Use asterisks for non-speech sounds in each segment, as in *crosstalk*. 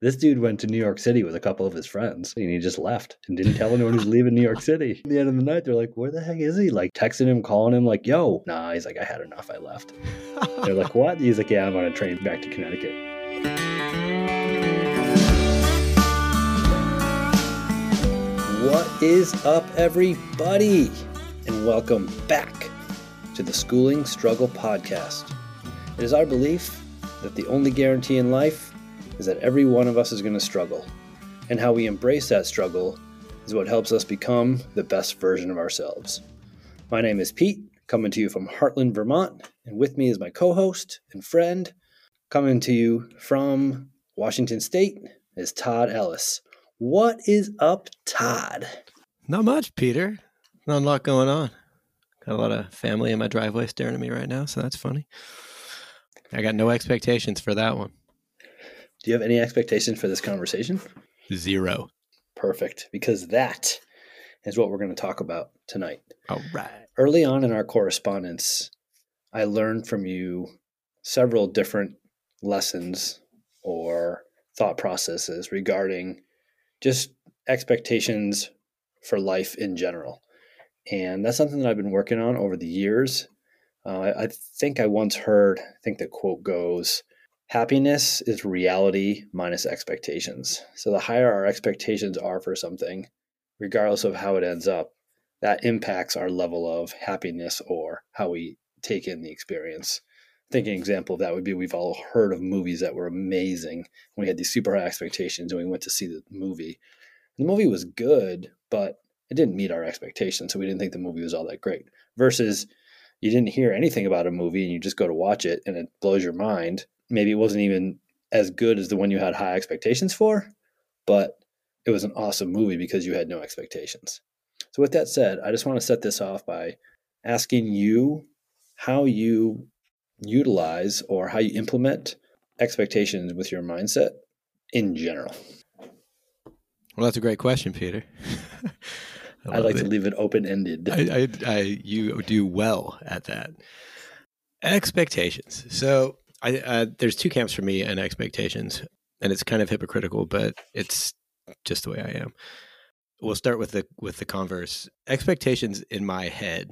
This dude went to New York City with a couple of his friends and he just left and didn't tell anyone he was leaving New York City. At the end of the night, they're like, Where the heck is he? Like texting him, calling him, like, Yo, nah, he's like, I had enough. I left. *laughs* they're like, What? He's like, Yeah, I'm on a train back to Connecticut. What is up, everybody? And welcome back to the Schooling Struggle Podcast. It is our belief that the only guarantee in life is that every one of us is going to struggle, and how we embrace that struggle is what helps us become the best version of ourselves. My name is Pete, coming to you from Hartland, Vermont, and with me is my co host and friend, coming to you from Washington State, is Todd Ellis. What is up, Todd? Not much, Peter. Not a lot going on. Got a lot of family in my driveway staring at me right now, so that's funny. I got no expectations for that one. Do you have any expectation for this conversation? Zero. Perfect, because that is what we're going to talk about tonight. All right. Early on in our correspondence, I learned from you several different lessons or thought processes regarding just expectations for life in general. And that's something that I've been working on over the years. Uh, I, I think I once heard, I think the quote goes, Happiness is reality minus expectations. So the higher our expectations are for something, regardless of how it ends up, that impacts our level of happiness or how we take in the experience. I think an example of that would be we've all heard of movies that were amazing. We had these super high expectations and we went to see the movie. The movie was good, but it didn't meet our expectations, so we didn't think the movie was all that great. Versus you didn't hear anything about a movie and you just go to watch it and it blows your mind maybe it wasn't even as good as the one you had high expectations for, but it was an awesome movie because you had no expectations. So, with that said, I just want to set this off by asking you how you utilize or how you implement expectations with your mindset in general. Well, that's a great question, Peter. *laughs* I would like it. to leave it open ended. I, I, I, you do well at that. Expectations. So, I, uh, there's two camps for me and expectations, and it's kind of hypocritical, but it's just the way I am. We'll start with the with the converse expectations in my head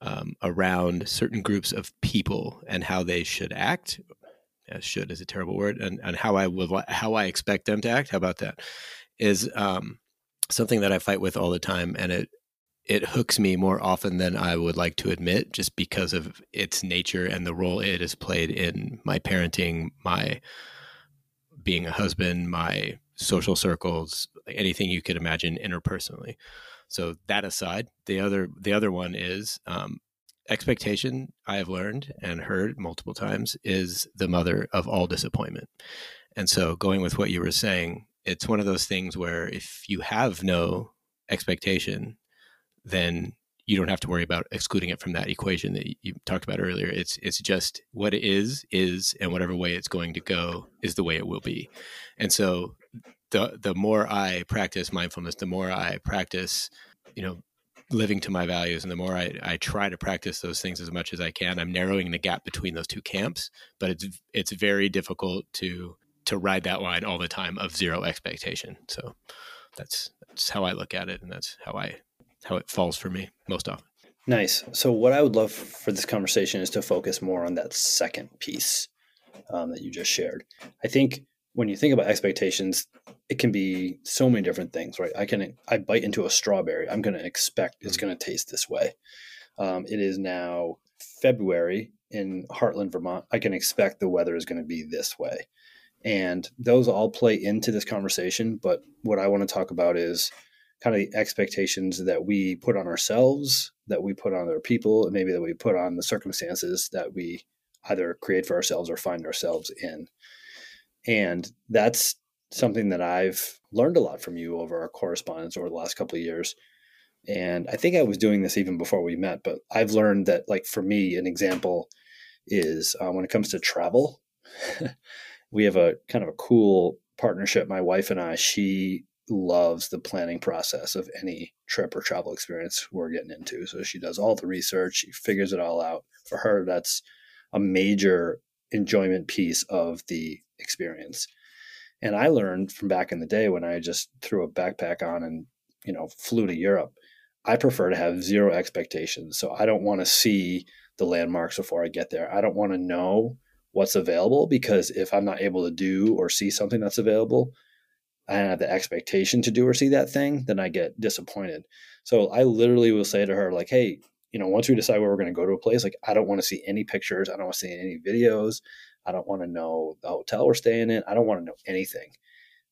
um, around certain groups of people and how they should act. Yeah, should is a terrible word, and, and how I would how I expect them to act. How about that? Is um, something that I fight with all the time, and it it hooks me more often than I would like to admit, just because of its nature and the role it has played in my parenting, my being a husband, my social circles, anything you could imagine interpersonally. So that aside, the other the other one is um, expectation. I have learned and heard multiple times is the mother of all disappointment. And so, going with what you were saying, it's one of those things where if you have no expectation then you don't have to worry about excluding it from that equation that you talked about earlier. It's it's just what it is is, and whatever way it's going to go is the way it will be. And so, the the more I practice mindfulness, the more I practice, you know, living to my values, and the more I, I try to practice those things as much as I can, I'm narrowing the gap between those two camps. But it's it's very difficult to to ride that line all the time of zero expectation. So that's that's how I look at it, and that's how I how it falls for me most often. Nice. So, what I would love for this conversation is to focus more on that second piece um, that you just shared. I think when you think about expectations, it can be so many different things, right? I can I bite into a strawberry. I'm going to expect it's mm-hmm. going to taste this way. Um, it is now February in Hartland, Vermont. I can expect the weather is going to be this way, and those all play into this conversation. But what I want to talk about is kind of the expectations that we put on ourselves, that we put on other people, and maybe that we put on the circumstances that we either create for ourselves or find ourselves in. And that's something that I've learned a lot from you over our correspondence over the last couple of years. And I think I was doing this even before we met, but I've learned that, like, for me, an example is uh, when it comes to travel, *laughs* we have a kind of a cool partnership. My wife and I, she loves the planning process of any trip or travel experience we're getting into. So she does all the research, she figures it all out. For her, that's a major enjoyment piece of the experience. And I learned from back in the day when I just threw a backpack on and, you know, flew to Europe. I prefer to have zero expectations. So I don't want to see the landmarks before I get there. I don't want to know what's available because if I'm not able to do or see something that's available, I have the expectation to do or see that thing, then I get disappointed. So I literally will say to her, like, hey, you know, once we decide where we're going to go to a place, like, I don't want to see any pictures. I don't want to see any videos. I don't want to know the hotel we're staying in. I don't want to know anything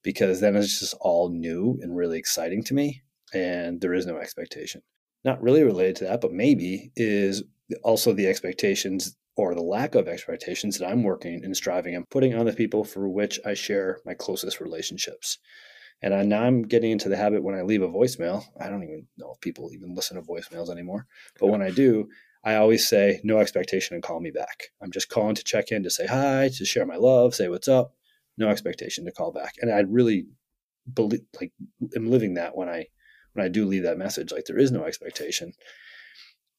because then it's just all new and really exciting to me. And there is no expectation. Not really related to that, but maybe is also the expectations or the lack of expectations that I'm working and striving and putting on the people for which I share my closest relationships. And I, now I'm getting into the habit when I leave a voicemail. I don't even know if people even listen to voicemails anymore. But when I do, I always say no expectation and call me back. I'm just calling to check in to say hi, to share my love, say what's up. No expectation to call back. And I really believe like am living that when I when I do leave that message. Like there is no expectation.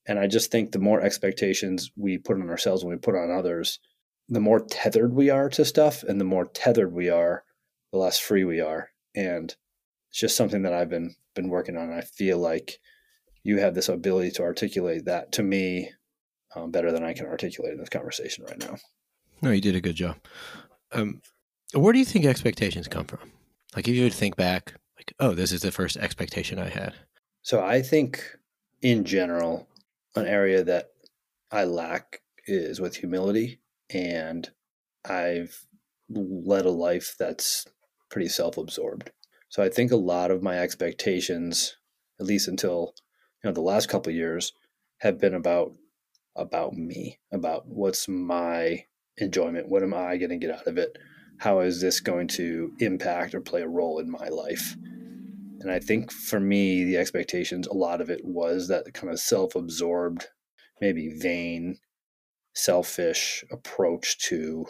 And I just think the more expectations we put on ourselves when we put on others, the more tethered we are to stuff and the more tethered we are, the less free we are. And it's just something that I've been been working on. I feel like you have this ability to articulate that to me um, better than I can articulate in this conversation right now. No, you did a good job. Um, where do you think expectations come from? Like, if you would think back, like, oh, this is the first expectation I had. So I think, in general, an area that I lack is with humility, and I've led a life that's pretty self-absorbed. So I think a lot of my expectations, at least until you know the last couple years, have been about about me, about what's my enjoyment, what am I going to get out of it, how is this going to impact or play a role in my life. And I think for me, the expectations, a lot of it was that kind of self absorbed, maybe vain, selfish approach to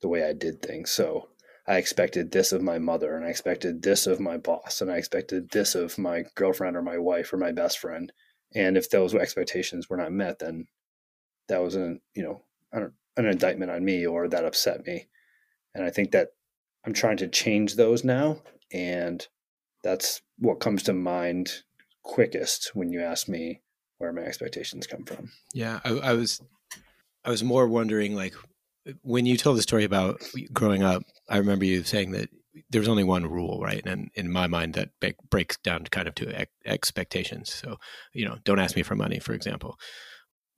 the way I did things. So I expected this of my mother, and I expected this of my boss, and I expected this of my girlfriend or my wife or my best friend. And if those expectations were not met, then that was an, you know, an indictment on me or that upset me. And I think that I'm trying to change those now. And that's what comes to mind quickest when you ask me where my expectations come from. Yeah, I, I was, I was more wondering like when you told the story about growing up. I remember you saying that there was only one rule, right? And in my mind, that breaks down kind of to expectations. So, you know, don't ask me for money, for example.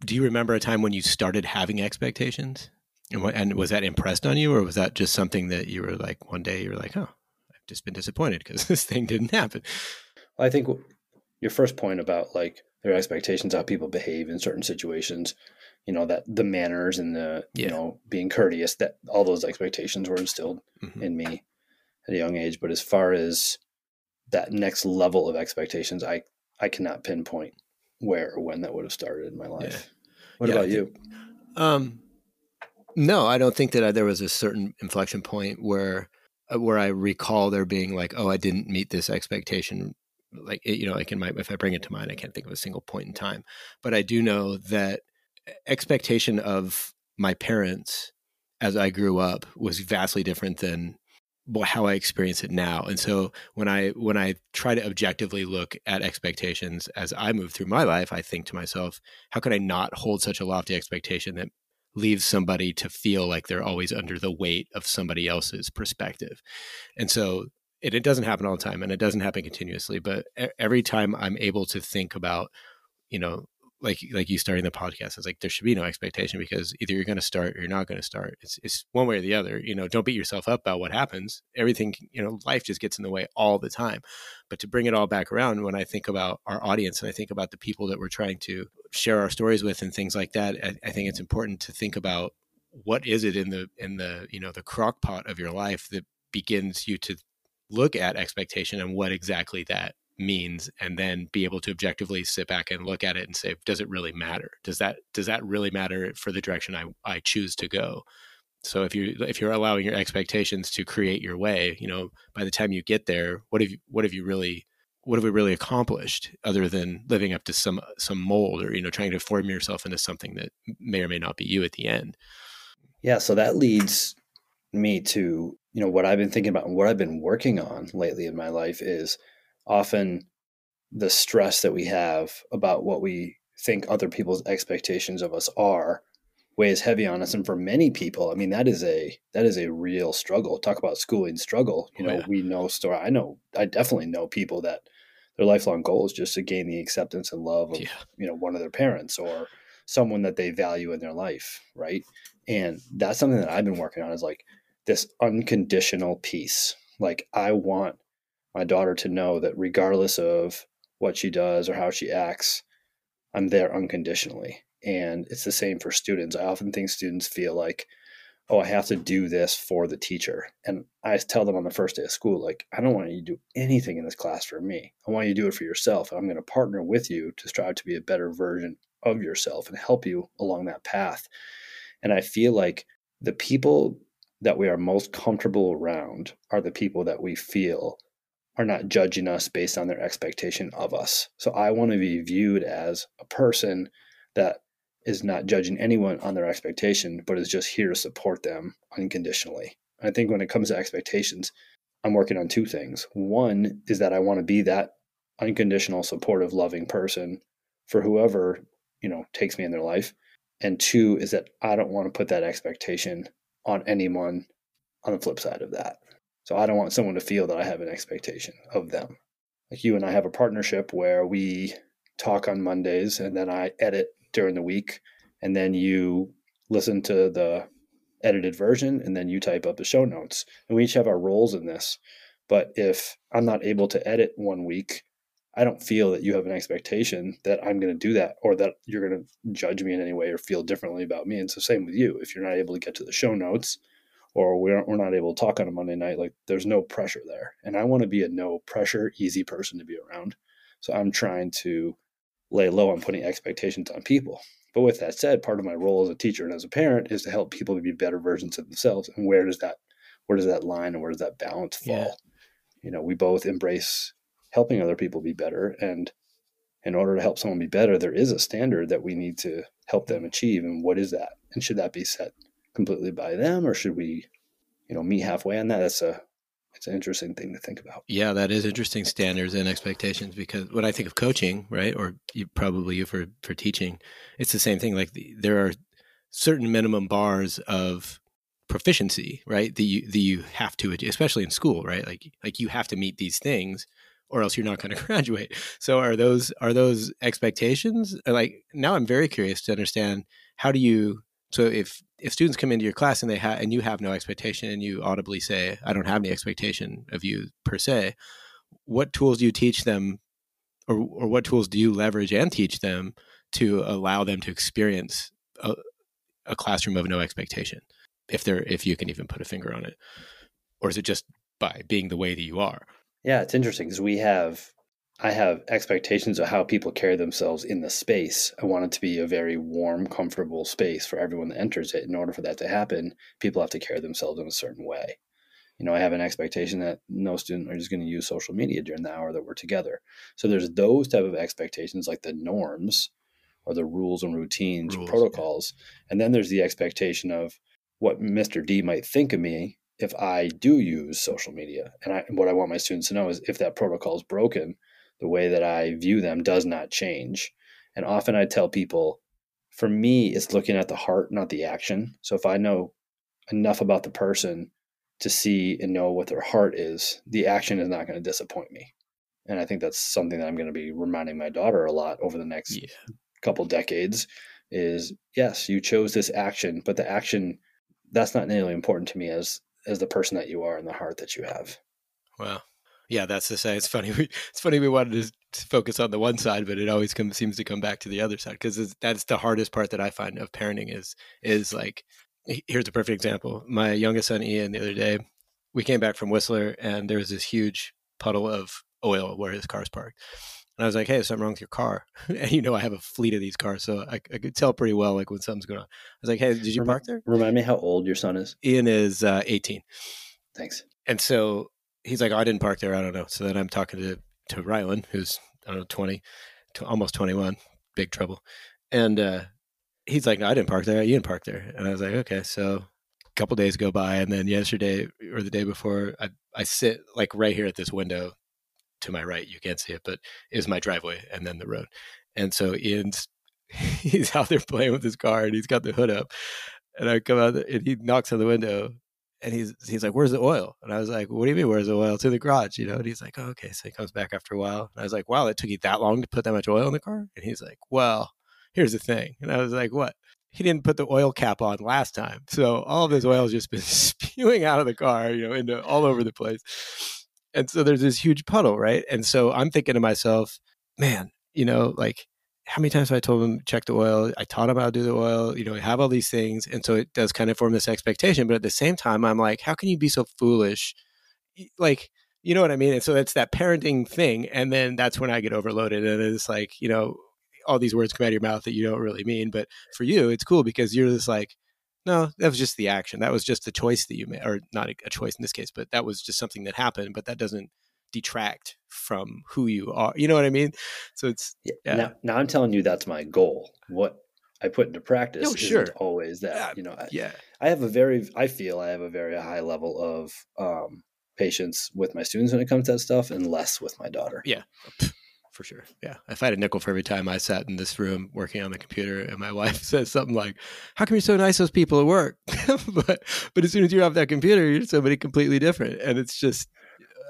Do you remember a time when you started having expectations? And, what, and was that impressed on you, or was that just something that you were like one day you were like, oh, just been disappointed because *laughs* this thing didn't happen. Well, I think your first point about like their expectations how people behave in certain situations, you know, that the manners and the yeah. you know being courteous, that all those expectations were instilled mm-hmm. in me at a young age. But as far as that next level of expectations, I I cannot pinpoint where or when that would have started in my life. Yeah. What yeah, about you? Um, no, I don't think that I, there was a certain inflection point where uh, Uh, where I recall there being like, oh, I didn't meet this expectation. Like, you know, like in my, if I bring it to mind, I can't think of a single point in time. But I do know that expectation of my parents as I grew up was vastly different than how I experience it now. And so when I when I try to objectively look at expectations as I move through my life, I think to myself, how could I not hold such a lofty expectation that leaves somebody to feel like they're always under the weight of somebody else's perspective. And so it, it doesn't happen all the time and it doesn't happen continuously, but every time I'm able to think about, you know, like like you starting the podcast, it's like there should be no expectation because either you're going to start or you're not going to start. It's it's one way or the other. You know, don't beat yourself up about what happens. Everything, you know, life just gets in the way all the time. But to bring it all back around, when I think about our audience and I think about the people that we're trying to share our stories with and things like that, I, I think it's important to think about what is it in the in the you know the crock pot of your life that begins you to look at expectation and what exactly that means and then be able to objectively sit back and look at it and say does it really matter? Does that does that really matter for the direction i, I choose to go? So if you if you're allowing your expectations to create your way you know by the time you get there what have you what have you really what have we really accomplished other than living up to some some mold or you know trying to form yourself into something that may or may not be you at the end? Yeah so that leads me to you know, what I've been thinking about and what I've been working on lately in my life is often the stress that we have about what we think other people's expectations of us are weighs heavy on us. And for many people i mean that is a that is a real struggle. Talk about schooling struggle. You oh, know oh, yeah. we know story i know i definitely know people that their lifelong goal is just to gain the acceptance and love of yeah. you know one of their parents or someone that they value in their life right? And that's something that i've been working on is like this unconditional peace. Like i want my daughter to know that regardless of what she does or how she acts i'm there unconditionally and it's the same for students i often think students feel like oh, I have to do this for the teacher. And I tell them on the first day of school, like, I don't want you to do anything in this class for me. I want you to do it for yourself. I'm going to partner with you to strive to be a better version of yourself and help you along that path. And I feel like the people that we are most comfortable around are the people that we feel are not judging us based on their expectation of us. So I want to be viewed as a person that is not judging anyone on their expectation, but is just here to support them unconditionally. I think when it comes to expectations, I'm working on two things. One is that I want to be that unconditional, supportive, loving person for whoever, you know, takes me in their life. And two is that I don't want to put that expectation on anyone on the flip side of that. So I don't want someone to feel that I have an expectation of them. Like you and I have a partnership where we talk on Mondays and then I edit during the week, and then you listen to the edited version, and then you type up the show notes. And we each have our roles in this. But if I'm not able to edit one week, I don't feel that you have an expectation that I'm going to do that or that you're going to judge me in any way or feel differently about me. And so, same with you. If you're not able to get to the show notes or we're, we're not able to talk on a Monday night, like there's no pressure there. And I want to be a no pressure, easy person to be around. So, I'm trying to lay low on putting expectations on people. But with that said, part of my role as a teacher and as a parent is to help people to be better versions of themselves. And where does that where does that line and where does that balance fall? Yeah. You know, we both embrace helping other people be better. And in order to help someone be better, there is a standard that we need to help them achieve. And what is that? And should that be set completely by them or should we, you know, meet halfway on that? That's a it's an interesting thing to think about. Yeah, that is interesting standards and expectations because when I think of coaching, right, or you, probably you for for teaching, it's the same thing. Like the, there are certain minimum bars of proficiency, right? That you that you have to, especially in school, right? Like like you have to meet these things, or else you're not going *laughs* to graduate. So are those are those expectations? Like now, I'm very curious to understand how do you so if if students come into your class and they have and you have no expectation and you audibly say, "I don't have any expectation of you per se," what tools do you teach them, or or what tools do you leverage and teach them to allow them to experience a, a classroom of no expectation, if they're if you can even put a finger on it, or is it just by being the way that you are? Yeah, it's interesting because we have I have expectations of how people carry themselves in the space. I want it to be a very warm, comfortable space for everyone that enters it. In order for that to happen, people have to carry themselves in a certain way. You know, I have an expectation that no student is going to use social media during the hour that we're together. So there's those type of expectations, like the norms or the rules and routines, rules, protocols, yeah. and then there's the expectation of what Mr. D might think of me if I do use social media. And I, what I want my students to know is if that protocol is broken, the way that I view them does not change. And often I tell people, for me, it's looking at the heart, not the action. So if I know enough about the person to see and know what their heart is, the action is not going to disappoint me. And I think that's something that I'm going to be reminding my daughter a lot over the next yeah. couple decades is yes, you chose this action, but the action that's not nearly important to me as as the person that you are and the heart that you have. Wow yeah, that's to say, it's funny. *laughs* We, it's funny we wanted to focus on the one side, but it always comes seems to come back to the other side because that's the hardest part that I find of parenting is is like here's a perfect example. My youngest son Ian the other day, we came back from Whistler and there was this huge puddle of oil where his car's parked. And I was like, "Hey, something wrong with your car?" *laughs* And you know, I have a fleet of these cars, so I, I, could tell pretty well like when something's going on. I was like, "Hey, did you park there?" Remind me how old your son is. Ian is uh, 18. Thanks. And so he's like, oh, I didn't park there. I don't know. So then I'm talking to to Rylan, who's I don't know, 20, to almost 21, big trouble. And uh, he's like, no, I didn't park there. You didn't park there. And I was like, okay. So a couple days go by, and then yesterday or the day before, I I sit like right here at this window to my right. You can't see it, but is my driveway and then the road. And so Ian's *laughs* he's out there playing with his car and he's got the hood up. And I come out and he knocks on the window and he's he's like, "Where's the oil?" And I was like, "What do you mean, where's the oil?" To the garage, you know. And he's like, oh, "Okay." So he comes back after a while, and I was like, "Wow, it took you that long to put that much oil in the car?" And he's like, "Well, here's the thing." And I was like, "What?" He didn't put the oil cap on last time, so all of his oil has just been *laughs* spewing out of the car, you know, into all over the place. And so there's this huge puddle, right? And so I'm thinking to myself, man, you know, like how many times have I told him check the oil? I taught him how to do the oil. You know, I have all these things, and so it does kind of form this expectation. But at the same time, I'm like, how can you be so foolish? Like, you know what I mean? And so that's that parenting thing, and then that's when I get overloaded, and it's like, you know, all these words come out of your mouth that you don't really mean. But for you, it's cool because you're just like, no, that was just the action. That was just the choice that you made, or not a choice in this case, but that was just something that happened. But that doesn't detract from who you are. You know what I mean? So it's yeah. Now, now I'm telling you that's my goal. What I put into practice oh, sure. isn't always that. Yeah, you know, I, yeah. I have a very, I feel I have a very high level of um, patience with my students when it comes to that stuff, and less with my daughter. Yeah, for sure. Yeah, if I had a nickel for every time I sat in this room working on the computer, and my *laughs* wife says something like, "How come you're so nice to those people at work?" *laughs* but but as soon as you're off that computer, you're somebody completely different, and it's just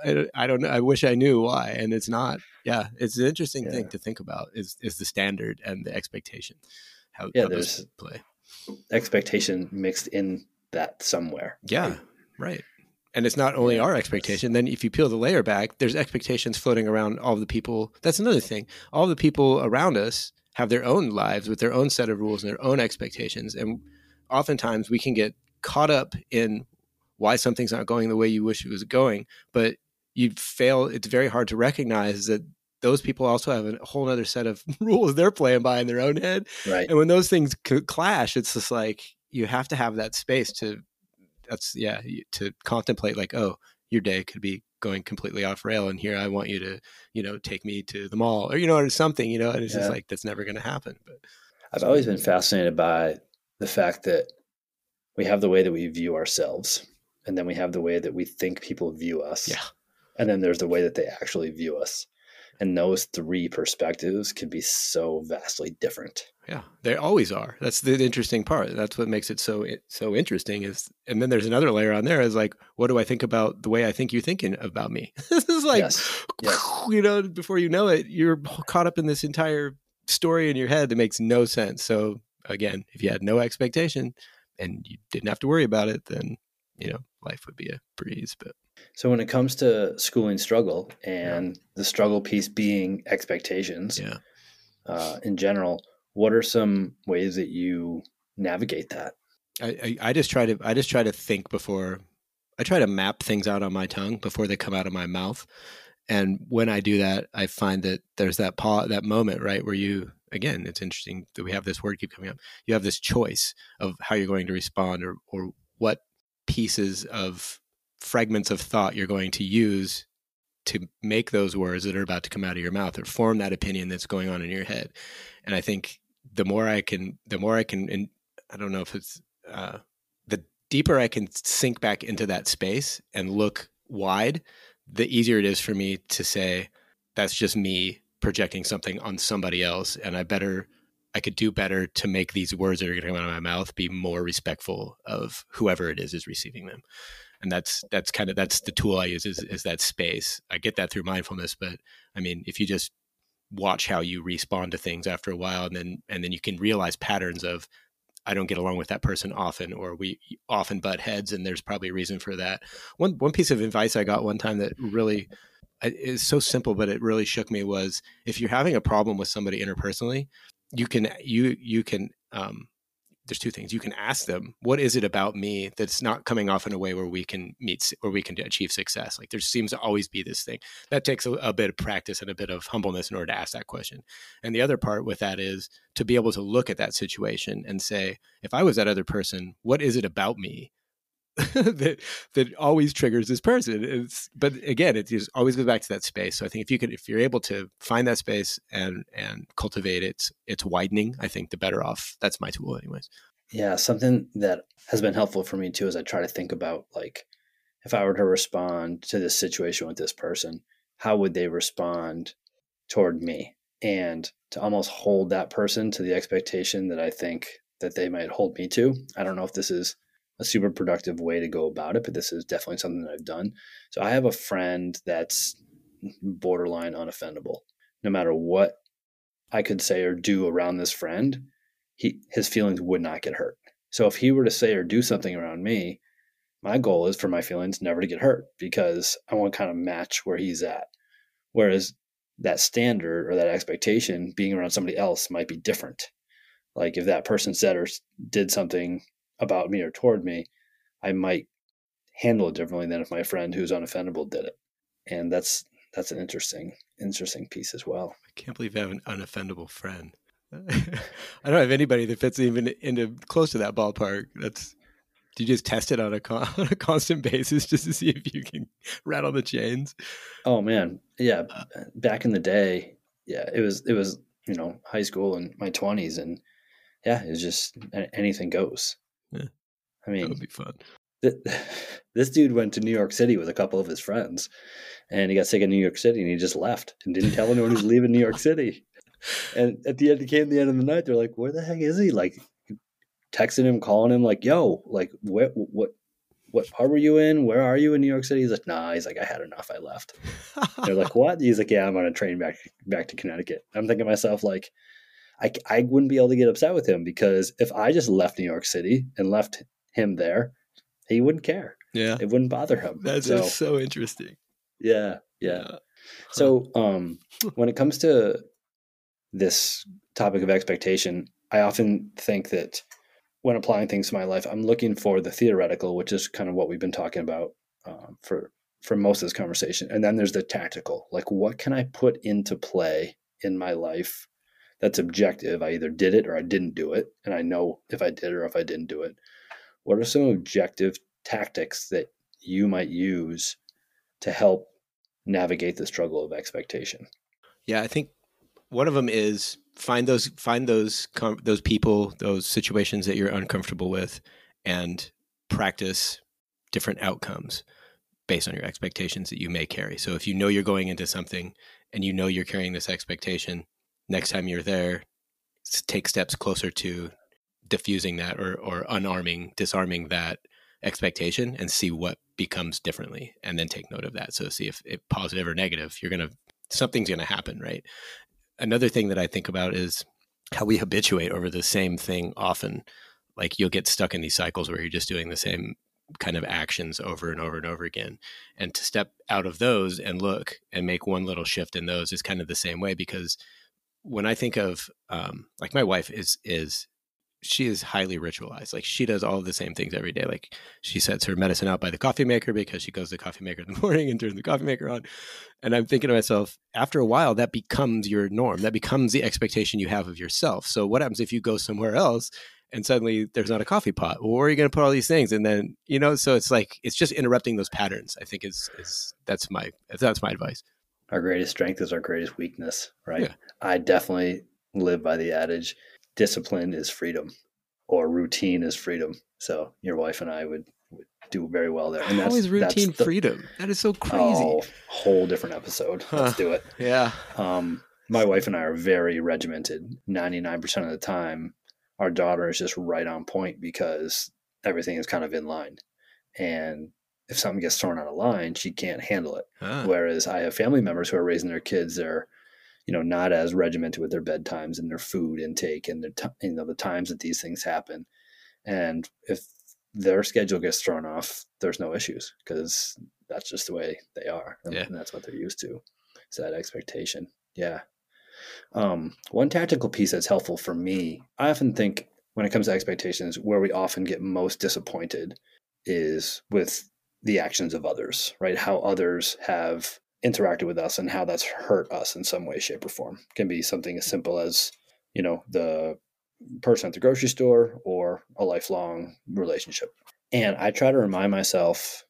I, I don't know. I wish I knew why, and it's not. Yeah, it's an interesting yeah. thing to think about. Is is the standard and the expectation? How yeah, how there's play expectation mixed in that somewhere. Yeah, right. right. And it's not only our expectation. Then, if you peel the layer back, there's expectations floating around all the people. That's another thing. All the people around us have their own lives with their own set of rules and their own expectations, and oftentimes we can get caught up in why something's not going the way you wish it was going. But you fail it's very hard to recognize that those people also have a whole other set of *laughs* rules they're playing by in their own head. Right. And when those things clash it's just like you have to have that space to that's yeah to contemplate like oh your day could be going completely off rail and here i want you to you know take me to the mall or you know or something you know and it's yeah. just like that's never going to happen but i've always been fascinated by the fact that we have the way that we view ourselves and then we have the way that we think people view us. Yeah and then there's the way that they actually view us. And those three perspectives can be so vastly different. Yeah they always are. That's the interesting part. That's what makes it so so interesting is and then there's another layer on there is like what do i think about the way i think you're thinking about me? *laughs* This is like yes. *laughs* Yes. you know before you know it you're caught up in this entire story in your head that makes no sense. So again if you had no expectation and you didn't have to worry about it then you know life would be a breeze but so when it comes to schooling struggle and yeah. the struggle piece being expectations, yeah, uh, in general, what are some ways that you navigate that? I, I, I just try to I just try to think before I try to map things out on my tongue before they come out of my mouth. And when I do that, I find that there's that pause, that moment, right, where you again, it's interesting that we have this word keep coming up. You have this choice of how you're going to respond or or what pieces of fragments of thought you're going to use to make those words that are about to come out of your mouth or form that opinion that's going on in your head. And I think the more I can, the more I can, and I don't know if it's, uh, the deeper I can sink back into that space and look wide, the easier it is for me to say, that's just me projecting something on somebody else. And I better, I could do better to make these words that are going to come out of my mouth be more respectful of whoever it is is receiving them and that's that's kind of that's the tool I use is is that space. I get that through mindfulness, but I mean, if you just watch how you respond to things after a while, and then and then you can realize patterns of I don't get along with that person often, or we often butt heads, and there's probably a reason for that. One one piece of advice I got one time that really is so simple, but it really shook me was if you're having a problem with somebody interpersonally, you can you you can um, there's two things you can ask them what is it about me that's not coming off in a way where we can meet where we can achieve success? Like there seems to always be this thing. That takes a, a, bit of practice and a bit of humbleness in order to ask that question. And the other part with that is to be able to look at that situation and say if i was that other person what is it about me *laughs* that that always triggers this person. It's, but again, it just always goes back to that space. So I think if you could, if you're able to find that space and and cultivate it, it's widening. I think the better off. That's my tool, anyways. Yeah, something that has been helpful for me too is I try to think about like if I were to respond to this situation with this person, how would they respond toward me? And to almost hold that person to the expectation that I think that they might hold me to. I don't know if this is a super productive way to go about it, but this is definitely something that I've done. So I have a friend that's borderline unoffendable. No matter what I could say or do around this friend, he his feelings would not get hurt. So if he were to say or do something around me, my goal is for my feelings never to get hurt because I want to kind of match where he's at. Whereas that standard or that expectation being around somebody else might be different. Like if that person said or did something about me or toward me, I might handle it differently than if my friend who's unoffendable did it. And that's that's an interesting interesting piece as well. I can't believe I have an unoffendable friend. *laughs* I don't have anybody that fits even into close to that ballpark. That's do you just test it on a con- *laughs* on a constant basis just to see if you can rattle the chains? Oh man, yeah. Uh, back in the day, yeah, it was it was you know high school and my twenties, and yeah, it's just anything goes. Yeah, I mean, that would be fun. *laughs* this dude went to New York City with a couple of his friends, and he got sick in New York City, and he just left and didn't tell anyone he was leaving New York *laughs* City. And at the end, it came the end of the night. They're like, "Where the heck is he?" Like, texting him, calling him, like, "Yo, like, what, what, what part were you in? Where are you in New York City?" He's like, "Nah." He's like, "I had enough. I left." *laughs* They're like, "What?" He's like, "Yeah, I'm on a train back back to Connecticut." I'm thinking to myself, like, I I wouldn't be able to get upset with him because if I just left New York City and left him there, he wouldn't care. Yeah, it wouldn't bother him. That's so, so interesting. Yeah, yeah. yeah. So, um, when it comes to this topic of expectation, I often think that when applying things to my life, I'm looking for the theoretical, which is kind of what we've been talking about um, for for most of this conversation, and then there's the tactical. Like, what can I put into play in my life that's objective? I either did it or I didn't do it, and I know if I did or if I didn't do it. What are some objective tactics that you might use to help navigate the struggle of expectation? Yeah, I think one of them is find those find those those people, those situations that you're uncomfortable with, and practice different outcomes based on your expectations that you may carry. So if you know you're going into something and you know you're carrying this expectation, next time you're there, take steps closer to diffusing that or or unarming, disarming that expectation and see what becomes differently and then take note of that. So see if, if positive or negative, you're gonna something's gonna happen, right? Another thing that I think about is how we habituate over the same thing often. Like you'll get stuck in these cycles where you're just doing the same kind of actions over and over and over again. And to step out of those and look and make one little shift in those is kind of the same way because when I think of um, like my wife is is she is highly ritualized. Like she does all the same things every day. Like she sets her medicine out by the coffee maker because she goes to the coffee maker in the *laughs* morning and turns the coffee maker on. And I'm thinking to myself, after a while, that becomes your norm. That becomes the expectation you have of yourself. So what happens if you go somewhere else and suddenly there's not a coffee pot? Well, where are you going to put all these things? And then you know, so it's like it's just interrupting those patterns. I think is is that's my that's my advice. Our greatest strength is our greatest weakness, right? Yeah. I definitely live by the adage discipline is freedom or routine is freedom. So your wife and I would, would do very well there. And How that's, is routine that's the, freedom? That is so crazy. Oh, whole different episode. Huh. Let's do it. Yeah. Um, my wife and I are very regimented. 99% of the time, our daughter is just right on point because everything is kind of in line. And if something gets thrown out of line, she can't handle it. Huh. Whereas I have family members who are raising their kids, they're you know not as regimented with their bedtimes and their food intake and their t- you know the times that these things happen and if their schedule gets thrown off there's no issues because that's just the way they are and, yeah. and that's what they're used to it's that expectation yeah um, one tactical piece that's helpful for me i often think when it comes to expectations where we often get most disappointed is with the actions of others right how others have interacted with us and how that's hurt us in some way, shape, or form. It can be something as simple as, you know, the person at the grocery store or a lifelong relationship. And I try to remind myself,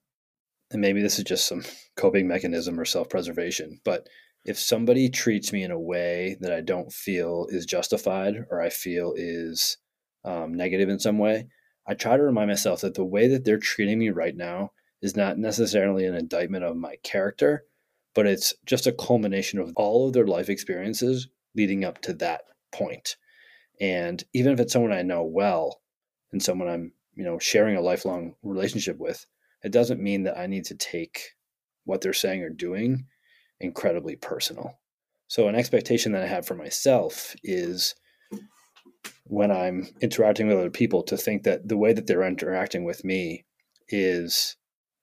and maybe this is just some coping mechanism or self preservation, but if somebody treats me in a way that I don't feel is justified or I feel is um, negative in some way, I try to remind myself that the way that they're treating me right now is not necessarily an indictment of my character, but it's just a culmination of all of their life experiences leading up to that point. And even if it's someone I know well and someone I'm, you know, sharing a lifelong relationship with, it doesn't mean that I need to take what they're saying or doing incredibly personal. So, an expectation that I have for myself is when I'm interacting with other people to think that the way that they're interacting with me is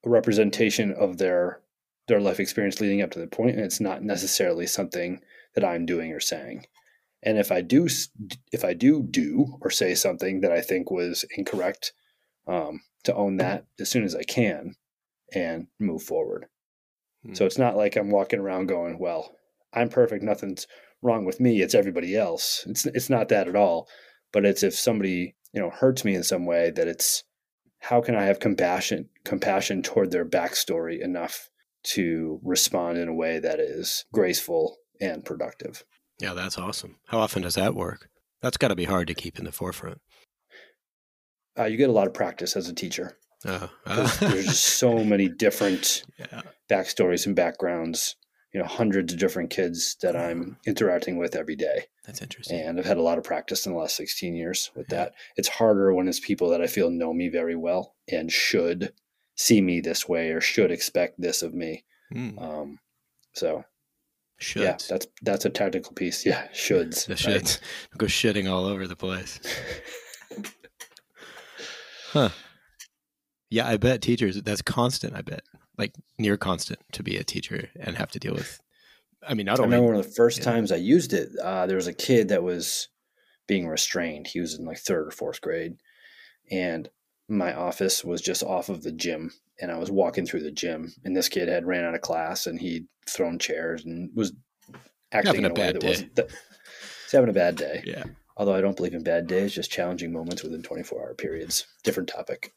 a representation of their their life experience leading up to the point and it's not necessarily something that I'm doing or saying. And if I do if I do do or say something that I think was incorrect um, to own that as soon as I can and move forward. Hmm. So it's not like I'm walking around going, well, I'm perfect, nothing's wrong with me, it's everybody else. It's it's not that at all, but it's if somebody, you know, hurts me in some way that it's how can I have compassion compassion toward their backstory enough to respond in a way that is graceful and productive. Yeah, that's awesome. How often does that work? That's got to be hard to keep in the forefront. Uh, you get a lot of practice as a teacher. Uh, uh. there's just so *laughs* many different yeah. backstories and backgrounds. You know, hundreds of different kids that I'm interacting with every day. That's interesting. And I've had a lot of practice in the last 16 years with yeah. that. It's harder when it's people that I feel know me very well and should see me this way or should expect this of me. Mm. Um, so shoulds. Yeah, that's that's a technical piece. Yeah, shoulds. The shoulds right? *laughs* go shitting all over the place. *laughs* huh. Yeah, I bet teachers that's constant. I bet like near constant to be a teacher and have to deal with. I mean, not I only. remember one of the first yeah. times I used it. Uh, there was a kid that was being restrained. He was in like third or fourth grade, and my office was just off of the gym and I was walking through the gym and this kid had ran out of class and he'd thrown chairs and was acting having in a, a bad way that day. wasn't th- he's having a bad day. Yeah. Although I don't believe in bad days, just challenging moments within 24 hour periods. Different topic.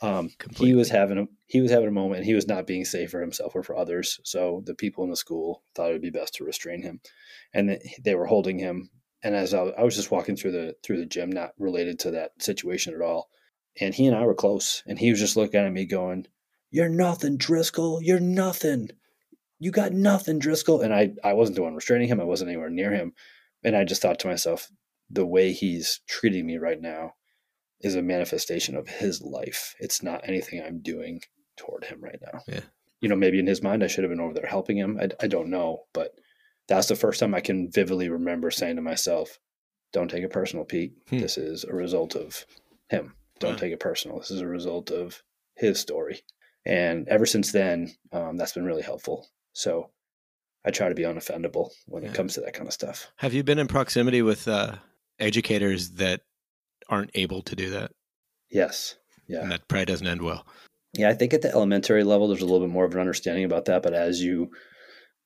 Um, he was having a he was having a moment and he was not being safe for himself or for others. So the people in the school thought it would be best to restrain him, and they were holding him. And as I, I was just walking through the through the gym, not related to that situation at all, and he and I were close. And he was just looking at me going, You're nothing, Driscoll. You're nothing. You got nothing, Driscoll. And I, I wasn't the one restraining him. I wasn't anywhere near him. And I just thought to myself, the way he's treating me right now is a manifestation of his life. It's not anything I'm doing toward him right now. Yeah. You know, maybe in his mind, I should have been over there helping him. I, I don't know. But that's the first time I can vividly remember saying to myself, don't take it personal, Pete. Hmm. This is a result of him don't take it personal. This is a result of his story. And ever since then, um, that's been really helpful. So I try to be unoffendable when yeah. it comes to that kind of stuff. Have you been in proximity with uh, educators that aren't able to do that? Yes. Yeah. And that probably doesn't end well. Yeah, I think at the elementary level, there's a little bit more of an understanding about that. But as you,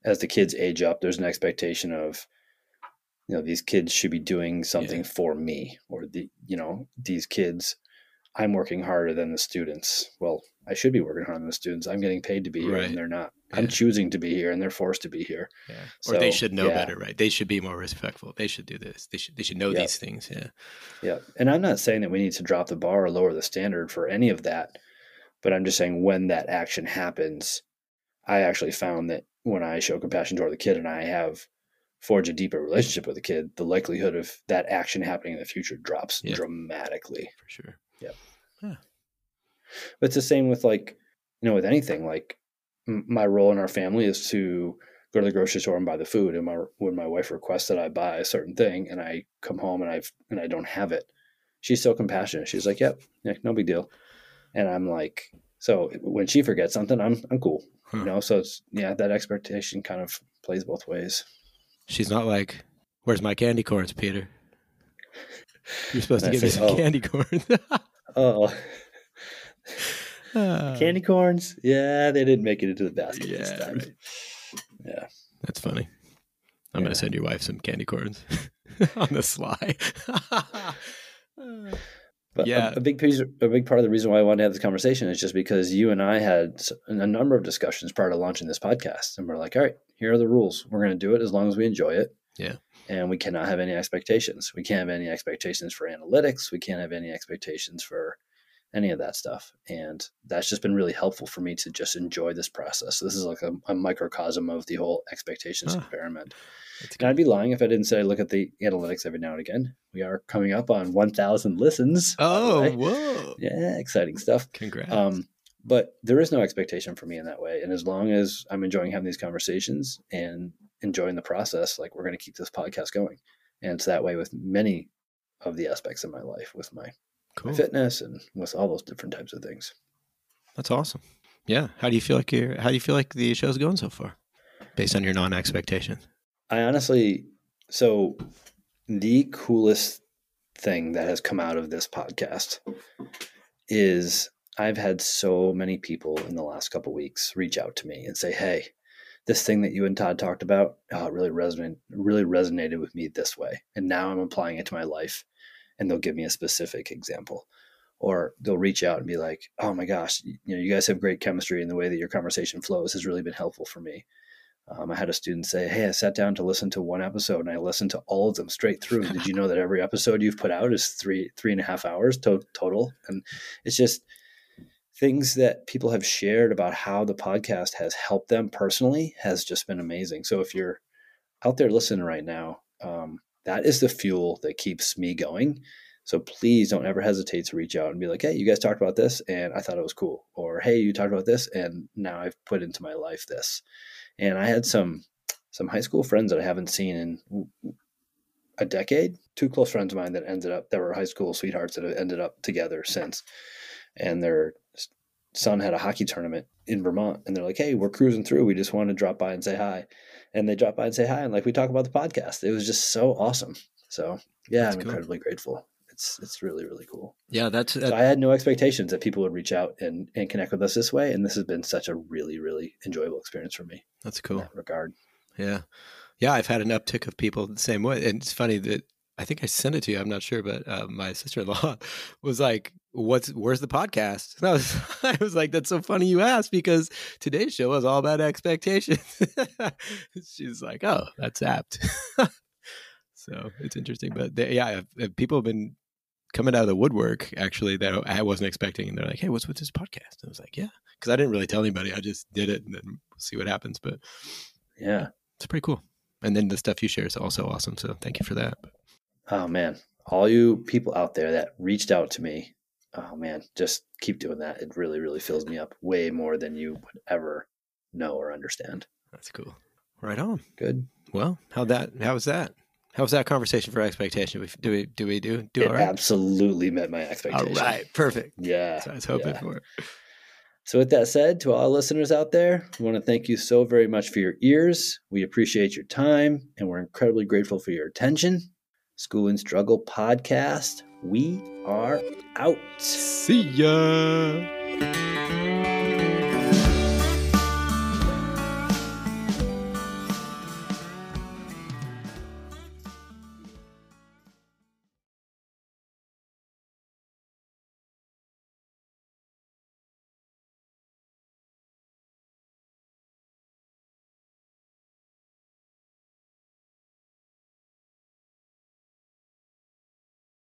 as the kids age up, there's an expectation of, you know, these kids should be doing something yeah. for me, or the, you know, these kids I'm working harder than the students. Well, I should be working harder than the students. I'm getting paid to be here right. and they're not. Yeah. I'm choosing to be here and they're forced to be here. Yeah. So, or they should know yeah. better, right? They should be more respectful. They should do this. They should they should know yep. these things. Yeah. Yeah. And I'm not saying that we need to drop the bar or lower the standard for any of that. But I'm just saying when that action happens, I actually found that when I show compassion toward the kid and I have forge a deeper relationship with the kid, the likelihood of that action happening in the future drops dramatically. For sure. Yeah. yeah. But it's the same with like, you know, with anything. Like, my role in our family is to go to the grocery store and buy the food. And my when my wife requests that I buy a certain thing, and I come home and I've and I don't have it, she's so compassionate. She's like, "Yep, yeah, no big deal." And I'm like, so when she forgets something, I'm I'm cool, huh. you know. So it's yeah, that expectation kind of plays both ways. She's not like, "Where's my candy corns, Peter?" *laughs* You're supposed to give say, me some oh. candy corns. *laughs* oh. Candy corns? Yeah, they didn't make it into the basket yeah, this time. Right. Yeah. That's funny. I'm yeah. going to send your wife some candy corns *laughs* on the sly. *laughs* but yeah, a, a, big piece, a big part of the reason why I wanted to have this conversation is just because you and I had a number of discussions prior to launching this podcast, and we're like, all right, here are the rules. We're going to do it as long as we enjoy it. Yeah. And we cannot have any expectations. We can't have any expectations for analytics. We can't have any expectations for any of that stuff. And that's just been really helpful for me to just enjoy this process. So this is like a, a microcosm of the whole expectations Ah, experiment. And I'd be lying if I didn't say I look at the analytics every now and again. We are coming up on 1,000 listens. Oh, whoa. yeah, exciting stuff. Congrats. Um, but there is no expectation for me in that way. And as long as I'm enjoying having these conversations and enjoying the process, like we're going to keep this podcast going. And it's that way with many of the aspects of my life, with my, cool. fitness and with all those different types of things. That's awesome. Yeah. How do you feel like you're, how do you feel like the show's going so far based on your non expectation? I honestly, so the coolest thing that has come out of this podcast is I've had so many people in the last couple weeks reach out to me and say, "Hey, this thing that you and Todd talked about, oh, it really resonated, really resonated with me this way, and now I'm applying it to my life." And they'll give me a specific example, or they'll reach out and be like, "Oh my gosh, you know, you guys have great chemistry, and the way that your conversation flows has really been helpful for me." Um, I had a student say, "Hey, I sat down to listen to one episode, and I listened to all of them straight through. Did you know that every episode you've put out is three three and a half hours to- total?" And it's just things that people have shared about how the podcast has helped them personally has just been amazing. So if you're out there listening right now, um, that is the fuel that keeps me going. So please don't ever hesitate to reach out and be like, "Hey, you guys talked about this, and I thought it was cool," or "Hey, you talked about this, and now I've put into my life this." And I had some some high school friends that I haven't seen in a decade. Two close friends of mine that ended up that were high school sweethearts that have ended up together since. And their son had a hockey tournament in Vermont, and they're like, "Hey, we're cruising through. We just want to drop by and say hi." And they drop by and say hi, and like we talk about the podcast. It was just so awesome. So yeah, That's I'm cool. incredibly grateful. It's it's really really cool. Yeah. That's, So I had no expectations that people would reach out and, and connect with us this way, and this has been such a really really enjoyable experience for me that's in cool. that regard. Yeah. Yeah. I've had an uptick of people the same way. And it's funny that I think I sent it to you. I'm not sure, but uh, my sister in law *laughs* was like, What's, where's the podcast? *laughs* And I was, *laughs* I was like, That's so funny you asked because today's show is all about expectations. *laughs* She's like, Oh, that's apt. so it's interesting. But they, yeah, people have been coming out of the woodwork actually that I wasn't expecting. And they're like, Hey, what's with this podcast? And I was like, Yeah. Because I didn't really tell anybody. I just did it and then we'll see what happens. But Yeah. it's pretty cool. And then the stuff you share is also awesome. So thank you for that. Oh man, all you people out there that reached out to me, oh man, just keep doing that. It really, really fills me up way more than you would ever know or understand. That's cool. Right on. Good. Well, how that? How was that? How was that conversation for expectation? We- Do we do we do do it all right? absolutely met my All expectation. right, perfect. Yeah. That's what I was hoping yeah. for. So, with that said, to all listeners out there, we want to thank you so very much for your ears. We appreciate your time and we're incredibly grateful for your attention. School and Struggle podcast. We are out. See ya.